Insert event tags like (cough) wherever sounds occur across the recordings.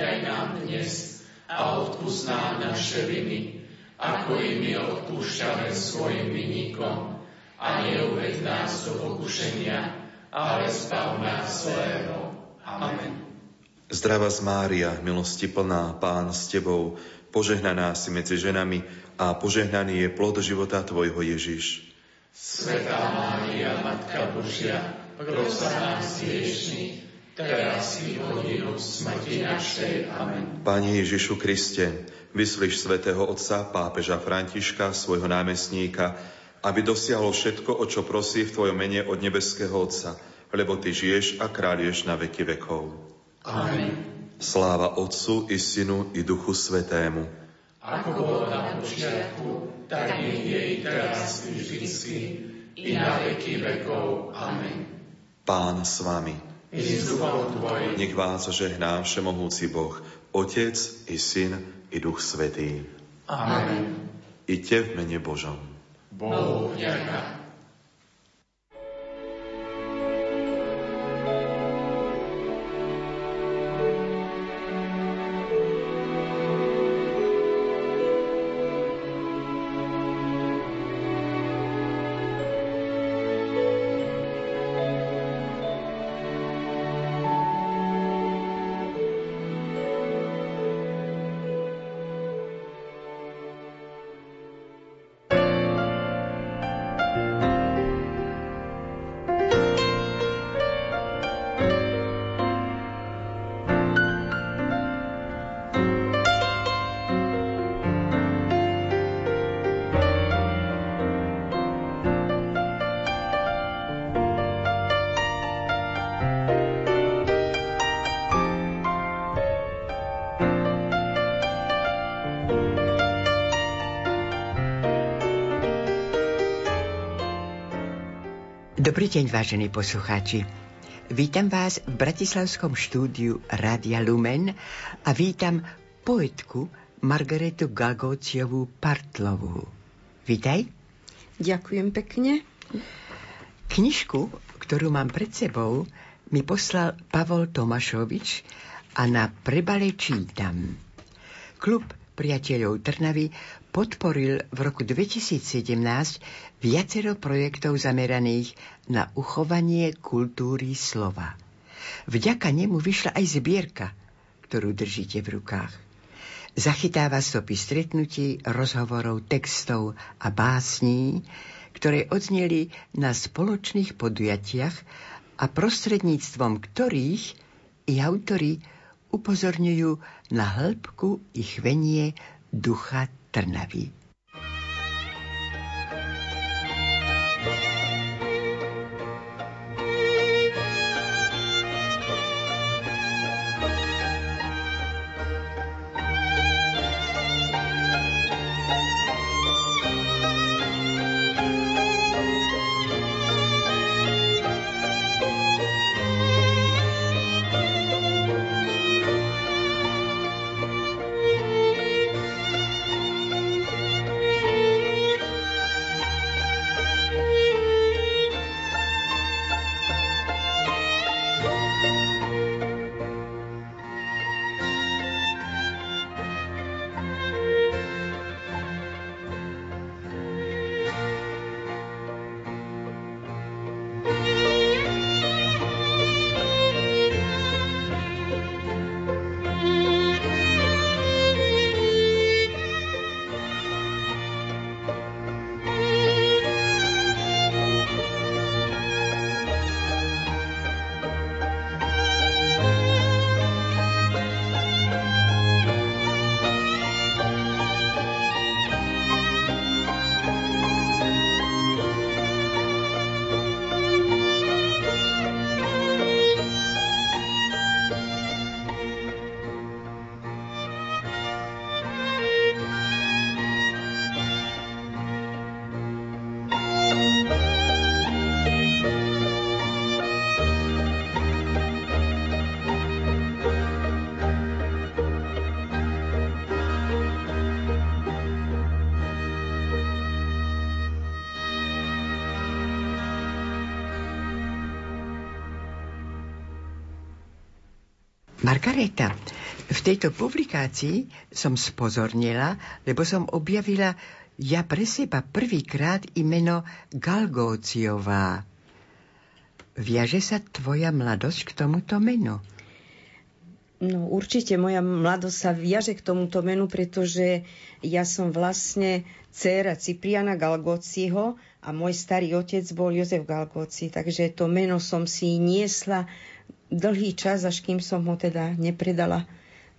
aj nám dnes a odpúsť nám naše viny, ako i my odpúšťame svojim vinníkom. A neuved nás do pokušenia, ale zbav nás zlého. Amen. Zdravá z Mária, milosti plná, Pán s Tebou, požehnaná si medzi ženami a požehnaný je plod života Tvojho Ježiš. Svetá Mária, Matka Božia, pros za nás hriešných, teraz i hodinu smrti našej. Amen. Pane Ježišu Kriste, vyslíš svätého Otca pápeža Františka, svojho námestníka, aby dosiahol všetko, o čo prosí v Tvojom mene od nebeského Otca, lebo Ty žiješ a kráľuješ na veky vekov. Amen. Sláva Otcu i Synu i Duchu Svetému. Ako bolo na počiatku, tak nech je i teraz i vždycky, i na veky vekov. Amen. Pán s vami. Nech vás žehná Všemohúci Boh, Otec i Syn i Duch Svetý. Amen. Iďte v mene Božom. Bohu vďaka. Dobrý deň, vážení poslucháči. Vítam vás v bratislavskom štúdiu Rádia Lumen a vítam poetku Margaretu Gagociovú Partlovú. Vítaj. Ďakujem pekne. Knižku, ktorú mám pred sebou, mi poslal Pavol Tomašovič a na prebale čítam. Klub priateľov Trnavy podporil v roku 2017 viacero projektov zameraných na uchovanie kultúry slova. Vďaka nemu vyšla aj zbierka, ktorú držíte v rukách. Zachytáva stopy stretnutí, rozhovorov, textov a básní, ktoré odzneli na spoločných podujatiach a prostredníctvom ktorých i autory upozorňujú na hĺbku i chvenie ducha Trnavy. Margareta, V tejto publikácii som spozornila, lebo som objavila ja pre seba prvýkrát imeno Galgóciová. Viaže sa tvoja mladosť k tomuto menu? No určite moja mladosť sa viaže k tomuto menu, pretože ja som vlastne dcéra Cipriana Galgociho a môj starý otec bol Jozef Galgoci, takže to meno som si niesla dlhý čas, až kým som ho teda nepredala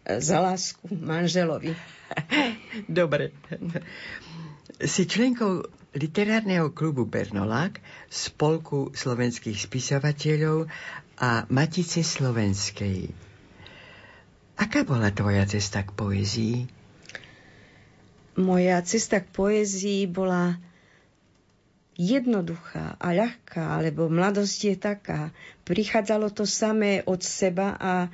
e, za lásku manželovi. (laughs) Dobre. Si členkou literárneho klubu Bernolák, spolku slovenských spisovateľov a Matice slovenskej. Aká bola tvoja cesta k poezii? Moja cesta k poezii bola jednoduchá a ľahká, lebo mladosť je taká. Prichádzalo to samé od seba a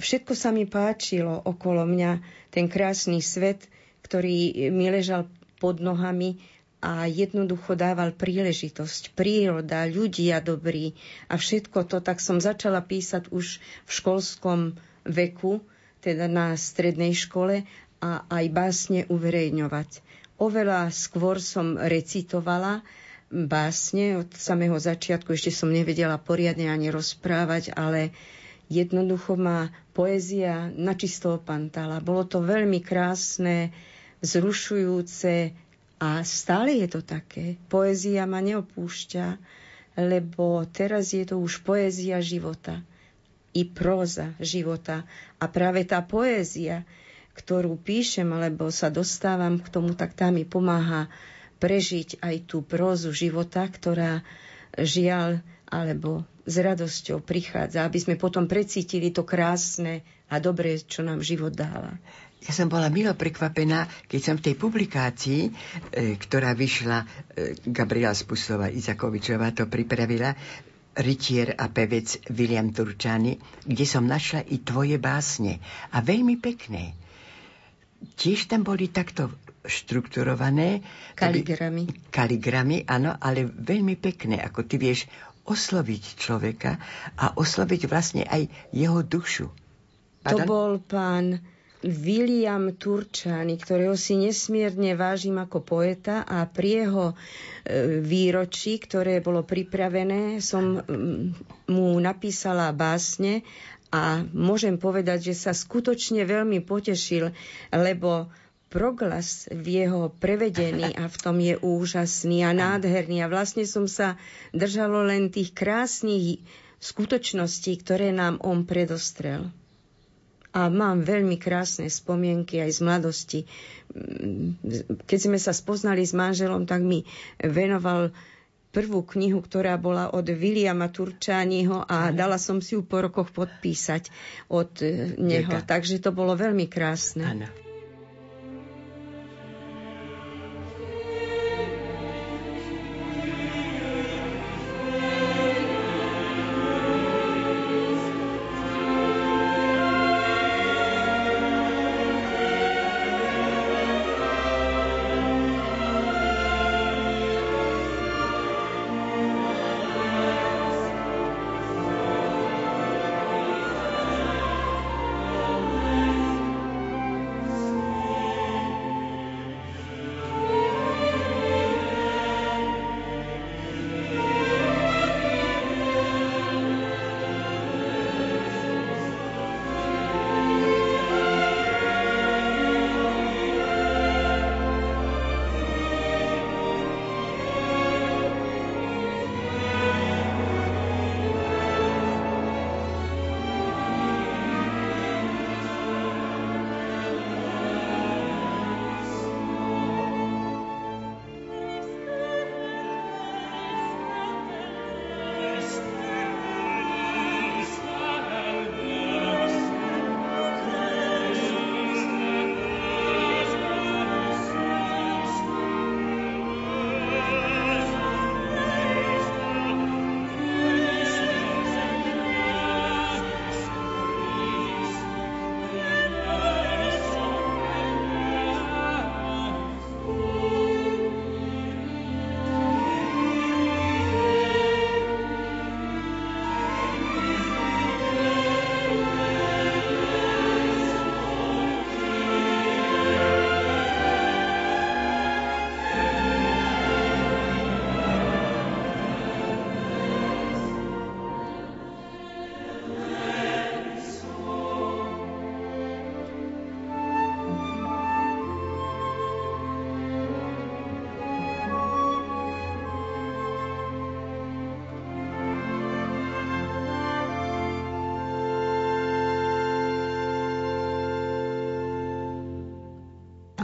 všetko sa mi páčilo okolo mňa. Ten krásny svet, ktorý mi ležal pod nohami a jednoducho dával príležitosť. Príroda, ľudia dobrí a všetko to, tak som začala písať už v školskom veku, teda na strednej škole a aj básne uverejňovať. Oveľa skôr som recitovala básne od samého začiatku, ešte som nevedela poriadne ani rozprávať, ale jednoducho ma poézia načisto opantala. Bolo to veľmi krásne, zrušujúce a stále je to také. Poézia ma neopúšťa, lebo teraz je to už poézia života i próza života. A práve tá poézia, ktorú píšem, alebo sa dostávam k tomu, tak tá mi pomáha prežiť aj tú prózu života, ktorá žiaľ alebo s radosťou prichádza, aby sme potom precítili to krásne a dobré, čo nám život dáva. Ja som bola milo prekvapená, keď som v tej publikácii, e, ktorá vyšla, e, Gabriela Spusová Izakovičová to pripravila, rytier a pevec William Turčany, kde som našla i tvoje básne. A veľmi pekné. Tiež tam boli takto štrukturované. Kaligramy. Kaligramy, áno, ale veľmi pekné, ako ty vieš osloviť človeka a osloviť vlastne aj jeho dušu. Pardon? To bol pán William Turčany, ktorého si nesmierne vážim ako poeta a pri jeho e, výročí, ktoré bolo pripravené, som mu napísala básne a môžem povedať, že sa skutočne veľmi potešil, lebo proglas v jeho prevedení a v tom je úžasný a nádherný a vlastne som sa držalo len tých krásnych skutočností, ktoré nám on predostrel a mám veľmi krásne spomienky aj z mladosti. Keď sme sa spoznali s manželom, tak mi venoval prvú knihu, ktorá bola od Williama Turčániho a dala som si ju po rokoch podpísať od neho. Deka. Takže to bolo veľmi krásne. Ano.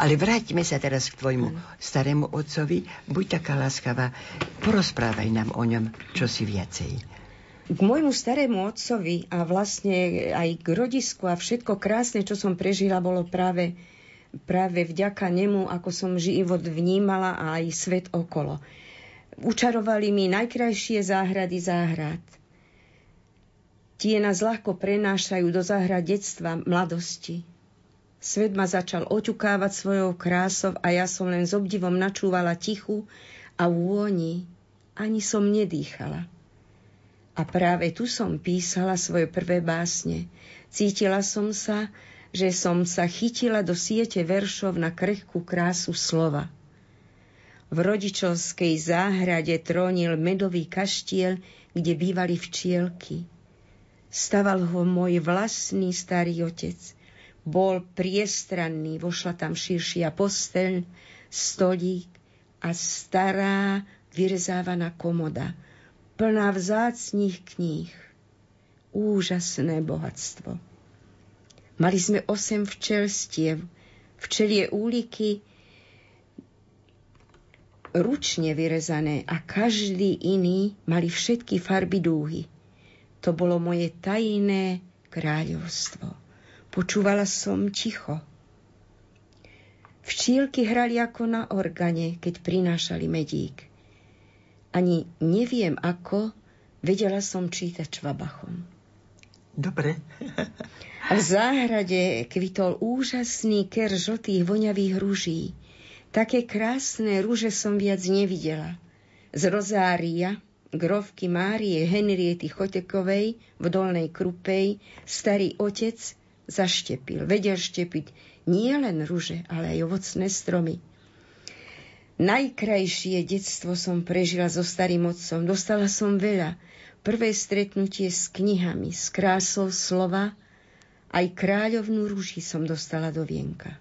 Ale vráťme sa teraz k tvojmu starému otcovi. Buď taká láskavá, porozprávaj nám o ňom čo si viacej. K môjmu starému otcovi a vlastne aj k rodisku a všetko krásne, čo som prežila, bolo práve, práve vďaka nemu, ako som život vnímala a aj svet okolo. Učarovali mi najkrajšie záhrady záhrad. Tie nás ľahko prenášajú do záhrad detstva, mladosti. Svet ma začal oťukávať svojou krásou a ja som len s obdivom načúvala tichu a vôni. Ani som nedýchala. A práve tu som písala svoje prvé básne. Cítila som sa, že som sa chytila do siete veršov na krehkú krásu slova. V rodičovskej záhrade trónil medový kaštiel, kde bývali včielky. Staval ho môj vlastný starý otec. Bol priestranný, vošla tam širšia posteľ, stolík a stará vyrezávaná komoda, plná vzácných kníh. Úžasné bohatstvo. Mali sme osem včelstiev, včelie úliky, ručne vyrezané a každý iný mali všetky farby dúhy. To bolo moje tajné kráľovstvo. Počúvala som ticho. Včílky hrali ako na organe, keď prinášali medík. Ani neviem ako, vedela som čítať čvabachom. Dobre. V záhrade kvitol úžasný ker žltých voňavých rúží. Také krásne rúže som viac nevidela. Z rozária, grovky Márie Henriety Chotekovej v Dolnej Krupej starý otec zaštepil. Vedel štepiť nie len rúže, ale aj ovocné stromy. Najkrajšie detstvo som prežila so starým otcom. Dostala som veľa. Prvé stretnutie s knihami, s krásou slova, aj kráľovnú rúži som dostala do vienka.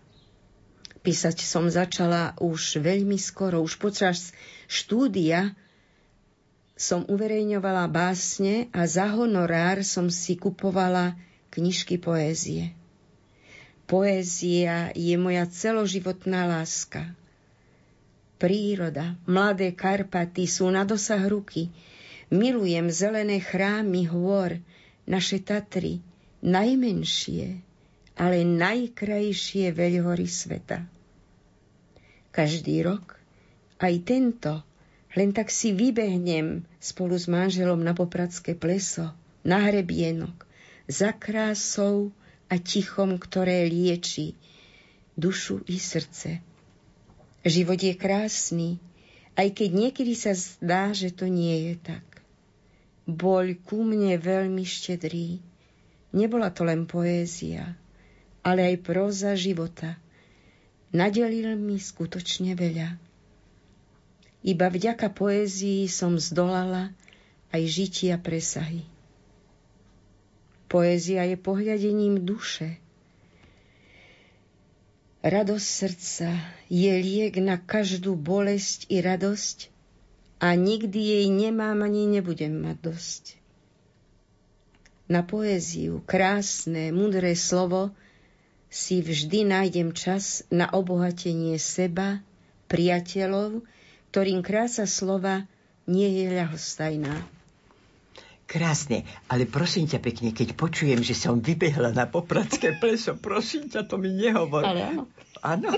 Písať som začala už veľmi skoro, už počas štúdia som uverejňovala básne a za honorár som si kupovala knižky poézie. Poézia je moja celoživotná láska. Príroda, mladé Karpaty sú na dosah ruky. Milujem zelené chrámy hôr, naše Tatry, najmenšie, ale najkrajšie veľhory sveta. Každý rok, aj tento, len tak si vybehnem spolu s manželom na popradské pleso, na hrebienok, za krásou a tichom, ktoré lieči dušu i srdce. Život je krásny, aj keď niekedy sa zdá, že to nie je tak. Bol ku mne veľmi štedrý. Nebola to len poézia, ale aj próza života – nadelil mi skutočne veľa. Iba vďaka poézii som zdolala aj žitia presahy. Poézia je pohľadením duše. Radosť srdca je liek na každú bolesť i radosť a nikdy jej nemám ani nebudem mať dosť. Na poéziu, krásne, mudré slovo – si vždy nájdem čas na obohatenie seba, priateľov, ktorým krása slova nie je ľahostajná. Krásne, ale prosím ťa pekne, keď počujem, že som vybehla na popradské (laughs) pleso, prosím ťa, to mi nehovor. Ale áno. Áno.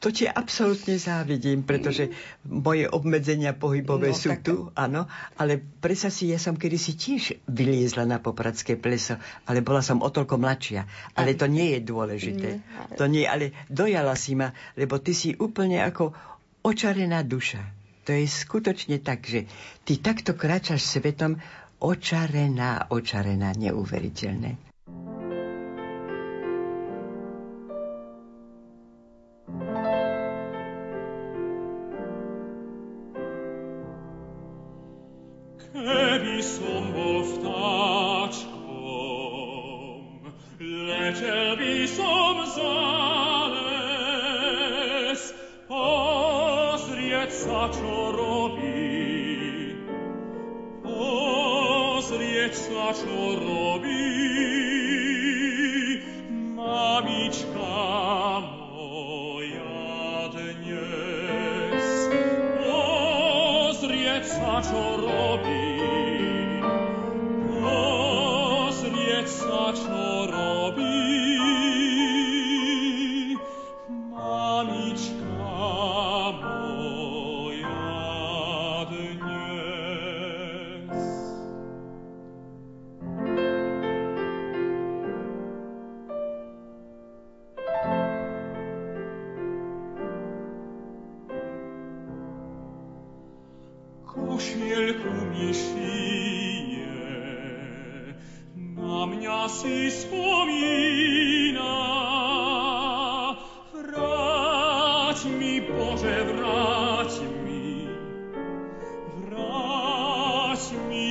To ti absolútne závidím, pretože moje obmedzenia pohybové no, sú tak... tu, áno, ale presa si, ja som kedysi tiež vyliezla na popradské pleso, ale bola som o toľko mladšia. Ale to nie je dôležité. Nie, ale... To nie, ale dojala si ma, lebo ty si úplne ako očarená duša. To je skutočne tak, že ty takto kráčaš svetom očarená, očarená, neuveriteľné. sa čo robí. Pozrieť sa čo robí.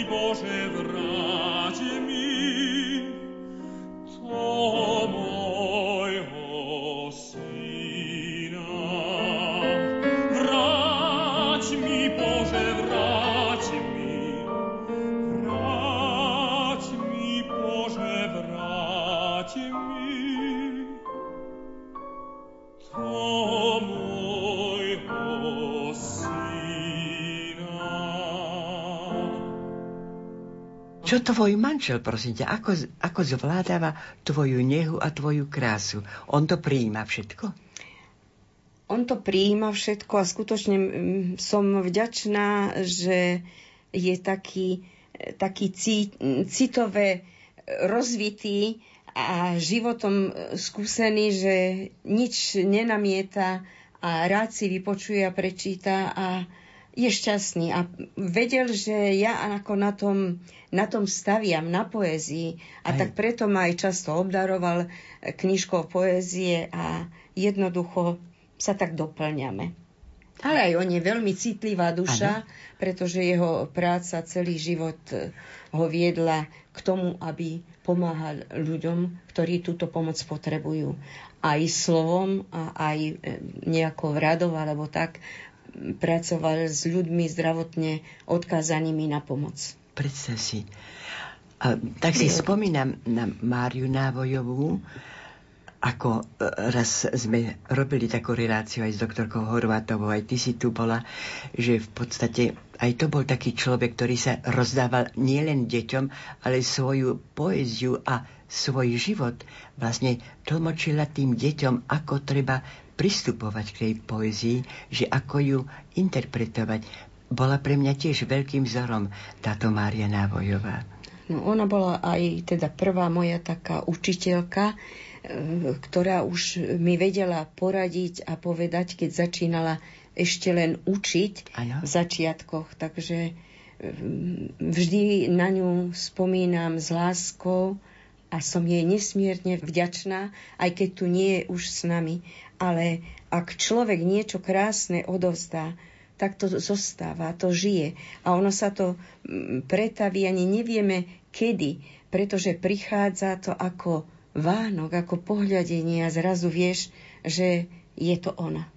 Bože, vráť Čo tvoj manžel, prosím ťa, ako, ako zvládáva tvoju nehu a tvoju krásu? On to prijíma všetko? On to prijíma všetko a skutočne som vďačná, že je taký, e, taký cí- citové rozvitý a životom e, skúsený, že nič nenamieta a rád si vypočuje a prečíta a je šťastný a vedel, že ja ako na tom, na tom staviam, na poézii a Aj. tak preto ma aj často obdaroval e, knižkou poézie a jednoducho sa tak doplňame. Ale aj on je veľmi citlivá duša, pretože jeho práca celý život e, ho viedla k tomu, aby pomáhal ľuďom, ktorí túto pomoc potrebujú. Aj slovom, a aj e, nejakou radou, alebo tak pracoval s ľuďmi zdravotne odkázanými na pomoc. Predstav si. A, tak si spomínam na Máriu Návojovú, ako e, raz sme robili takú reláciu aj s doktorkou Horvátovou, aj ty si tu bola, že v podstate aj to bol taký človek, ktorý sa rozdával nielen deťom, ale svoju poéziu a svoj život vlastne tlmočila tým deťom, ako treba pristupovať k tej poézii, že ako ju interpretovať. Bola pre mňa tiež veľkým vzorom táto Mária Návojová. No, ona bola aj teda prvá moja taká učiteľka, e, ktorá už mi vedela poradiť a povedať, keď začínala ešte len učiť Áno. v začiatkoch. Takže mm, vždy na ňu spomínam s láskou a som jej nesmierne vďačná, aj keď tu nie je už s nami. Ale ak človek niečo krásne odovzdá, tak to zostáva, to žije. A ono sa to mm, pretaví, ani nevieme kedy, pretože prichádza to ako Vánok, ako pohľadenie a zrazu vieš, že je to ona.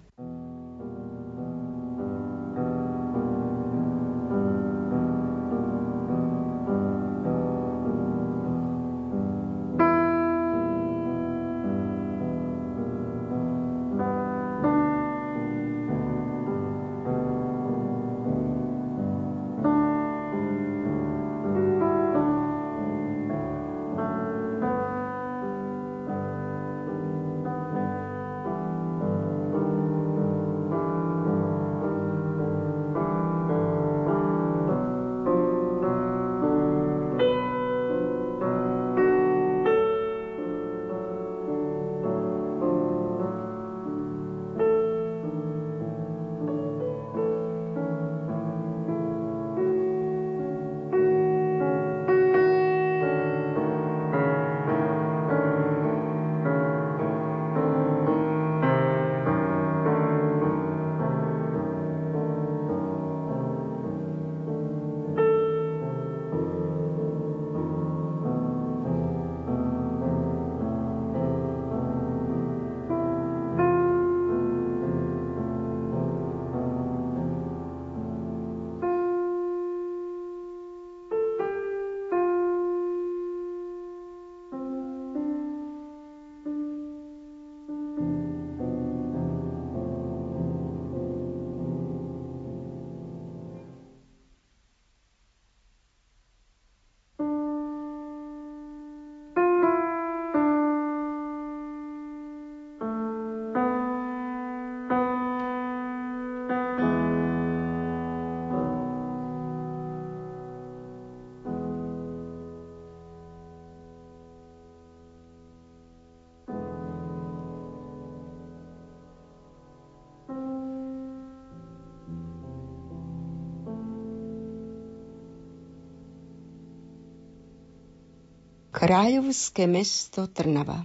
Kráľovské mesto Trnava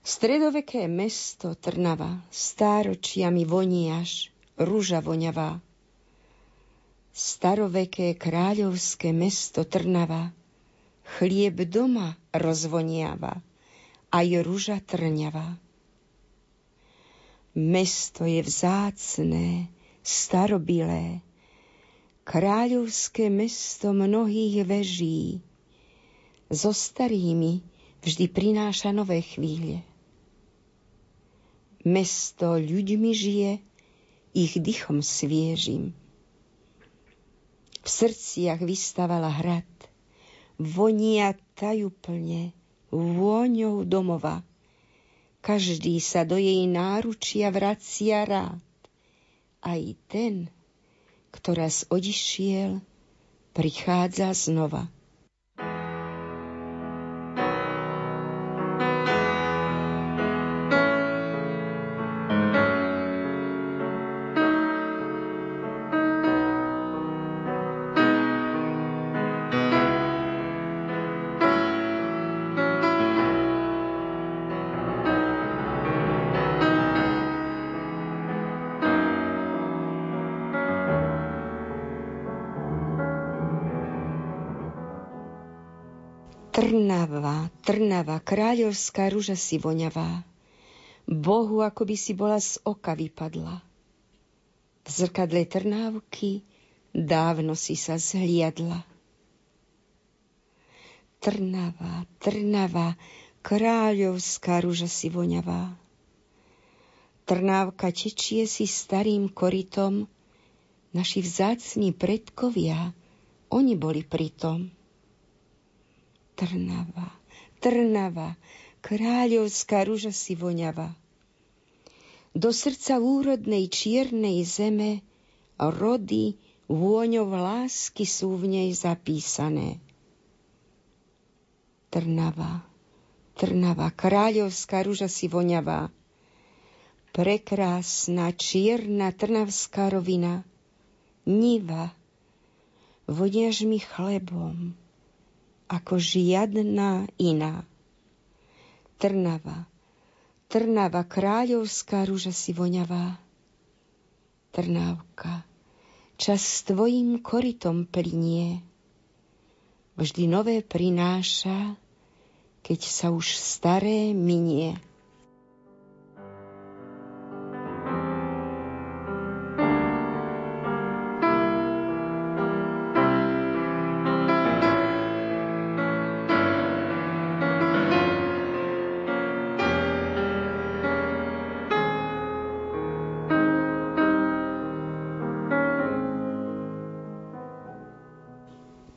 Stredoveké mesto Trnava stáročiami voniaš, rúža voňavá. Staroveké kráľovské mesto Trnava chlieb doma rozvoniava, aj rúža trňava. Mesto je vzácné, starobilé, kráľovské mesto mnohých veží, so starými vždy prináša nové chvíle. Mesto ľuďmi žije, ich dychom sviežim. V srdciach vystavala hrad, vonia tajúplne, vôňou domova. Každý sa do jej náručia vracia rád. Aj ten, ktorá odišiel, prichádza znova. Trnava, kráľovská rúža si voňavá. Bohu, ako by si bola z oka vypadla. V zrkadle Trnávky dávno si sa zhliadla. Trnava, Trnava, kráľovská rúža si voňavá. Trnávka tečie si starým korytom, naši vzácni predkovia, oni boli pritom. Trnava, Trnava, kráľovská rúža si voňava. Do srdca úrodnej čiernej zeme rody vôňov lásky sú v nej zapísané. Trnava, Trnava, kráľovská rúža si voňavá. Prekrásna čierna trnavská rovina, niva, vodiaž mi chlebom, ako žiadna iná. Trnava, Trnava, kráľovská rúža si voňavá. Trnávka, čas s tvojim korytom plinie. Vždy nové prináša, keď sa už staré minie.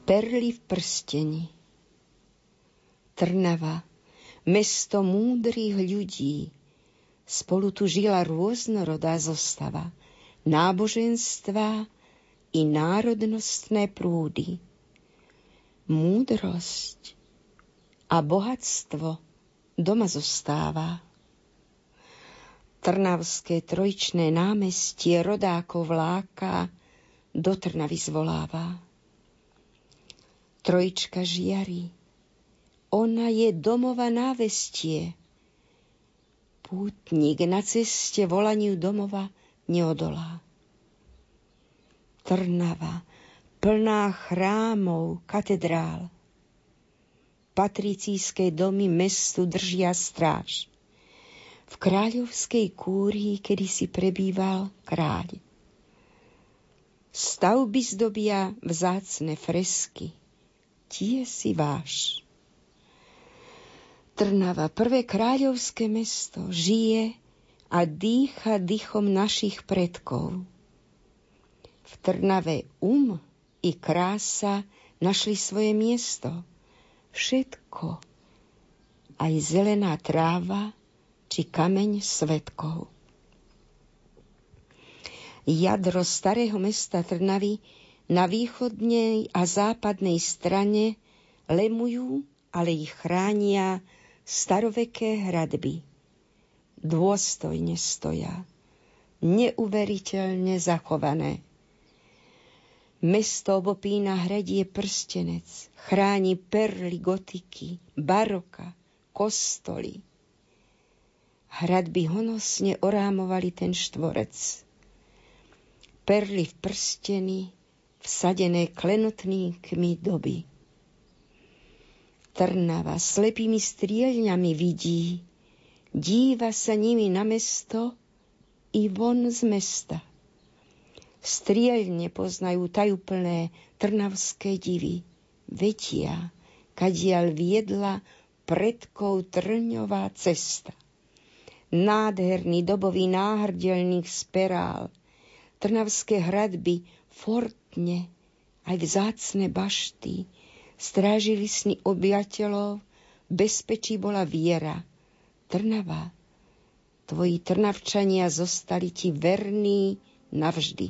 Perly v prsteni. Trnava, mesto múdrych ľudí, spolu tu žila rôznorodá zostava, náboženstva i národnostné prúdy. Múdrosť a bohatstvo doma zostáva. Trnavské trojčné námestie rodákov vláka do Trnavy zvoláva. Trojčka žiari. Ona je domova návestie. Pútnik na ceste volaniu domova neodolá. Trnava, plná chrámov, katedrál. Patricíske domy mestu držia stráž. V kráľovskej kúrii, kedy si prebýval kráľ. Stavby zdobia vzácne fresky tie si váš. Trnava, prvé kráľovské mesto, žije a dýcha dýchom našich predkov. V Trnave um i krása našli svoje miesto. Všetko, aj zelená tráva či kameň svetkov. Jadro starého mesta Trnavy na východnej a západnej strane lemujú, ale ich chránia staroveké hradby. Dôstojne stoja, neuveriteľne zachované. Mesto obopína hradie prstenec, chráni perly gotiky, baroka, kostoly. Hradby honosne orámovali ten štvorec. Perly v prsteni, vsadené klenotníkmi doby. Trnava slepými strielňami vidí, díva sa nimi na mesto i von z mesta strielne poznajú tajúplné trnavské divy. Vetia, kadiaľ viedla predkov trňová cesta. Nádherný dobový náhrdelník sperál, trnavské hradby, fortne, aj vzácne bašty, strážili sny obyvateľov, bezpečí bola viera. Trnava, tvoji trnavčania zostali ti verní navždy.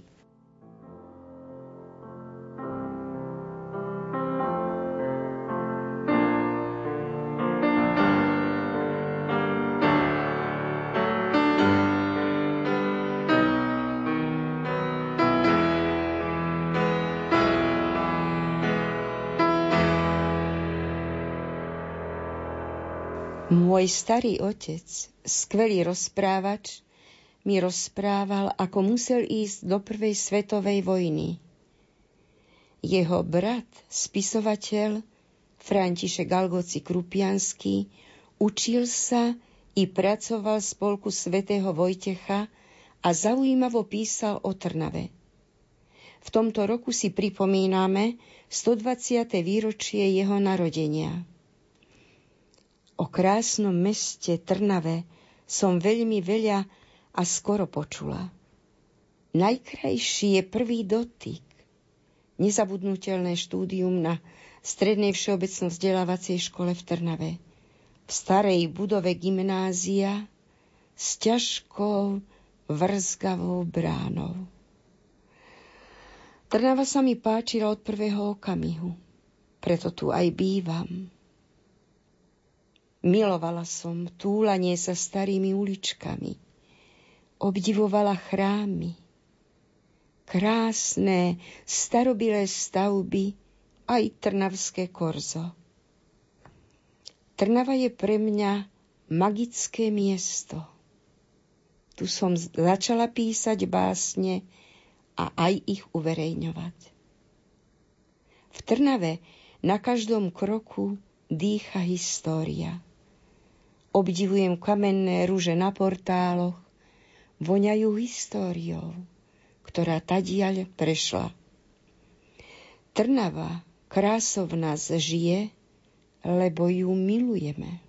Môj starý otec, skvelý rozprávač, mi rozprával, ako musel ísť do prvej svetovej vojny. Jeho brat, spisovateľ František Galgoci Krupiansky, učil sa i pracoval v spolku svätého Vojtecha a zaujímavo písal o Trnave. V tomto roku si pripomíname 120. výročie jeho narodenia. O krásnom meste Trnave som veľmi veľa a skoro počula. Najkrajší je prvý dotyk. Nezabudnutelné štúdium na Strednej všeobecno vzdelávacej škole v Trnave. V starej budove gymnázia s ťažkou vrzgavou bránou. Trnava sa mi páčila od prvého okamihu, preto tu aj bývam. Milovala som túlanie sa starými uličkami. Obdivovala chrámy, krásne, starobilé stavby, aj trnavské korzo. Trnava je pre mňa magické miesto. Tu som začala písať básne a aj ich uverejňovať. V Trnave na každom kroku dýcha história. Obdivujem kamenné rúže na portáloch, voňajú históriou, ktorá tadiaľ prešla. Trnava krásov nás žije, lebo ju milujeme.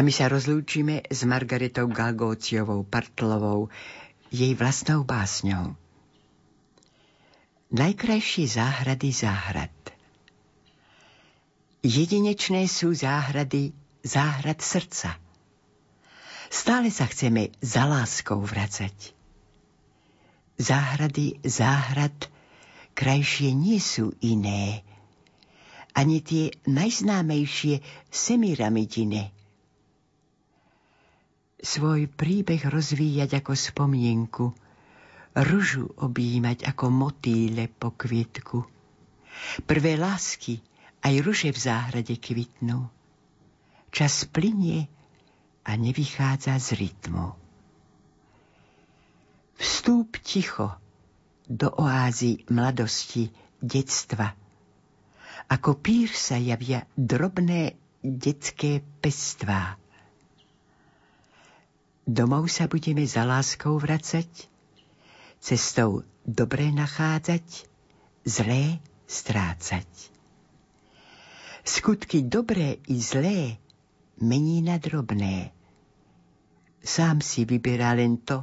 A my sa rozlúčime s Margaretou Galgóciovou Partlovou, jej vlastnou básňou. Najkrajšie záhrady záhrad. Jedinečné sú záhrady záhrad srdca. Stále sa chceme za láskou vracať. Záhrady záhrad krajšie nie sú iné, ani tie najznámejšie semiramidine. Svoj príbeh rozvíjať ako spomienku, ružu objímať ako motýle po kvietku. Prvé lásky aj ruže v záhrade kvitnú. Čas plinie a nevychádza z rytmu. Vstúp ticho do oázy mladosti, detstva. Ako pír sa javia drobné detské pestvá. Domov sa budeme za láskou vracať, cestou dobré nachádzať, zlé strácať. Skutky dobré i zlé mení na drobné. Sám si vyberá len to,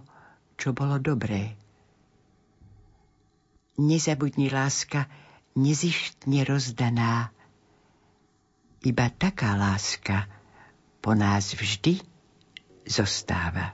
čo bolo dobré. Nezabudni láska, nezištne rozdaná. Iba taká láska po nás vždy zostáva.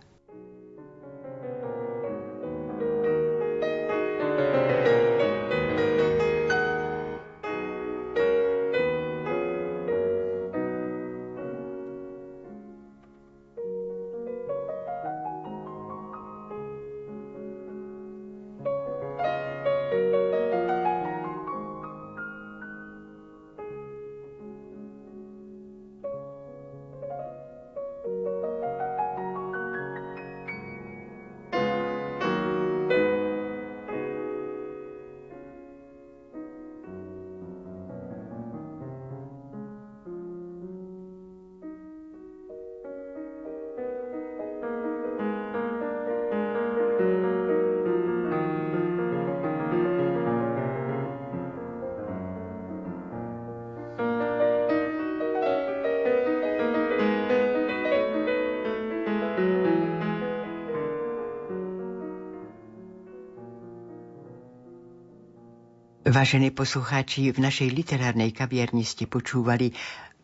Vážení poslucháči, v našej literárnej kaviarni ste počúvali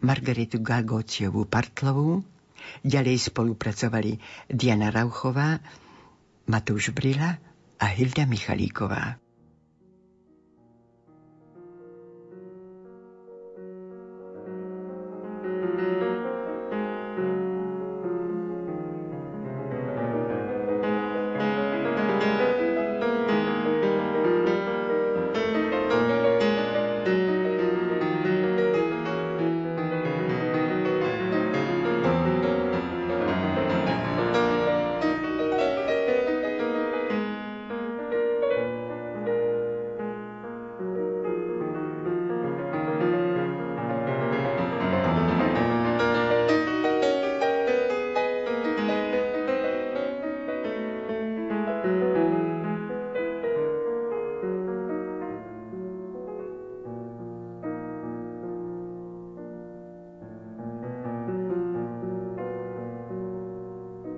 Margaretu Gagociovú Partlovú, ďalej spolupracovali Diana Rauchová, Matúš Brila a Hilda Michalíková.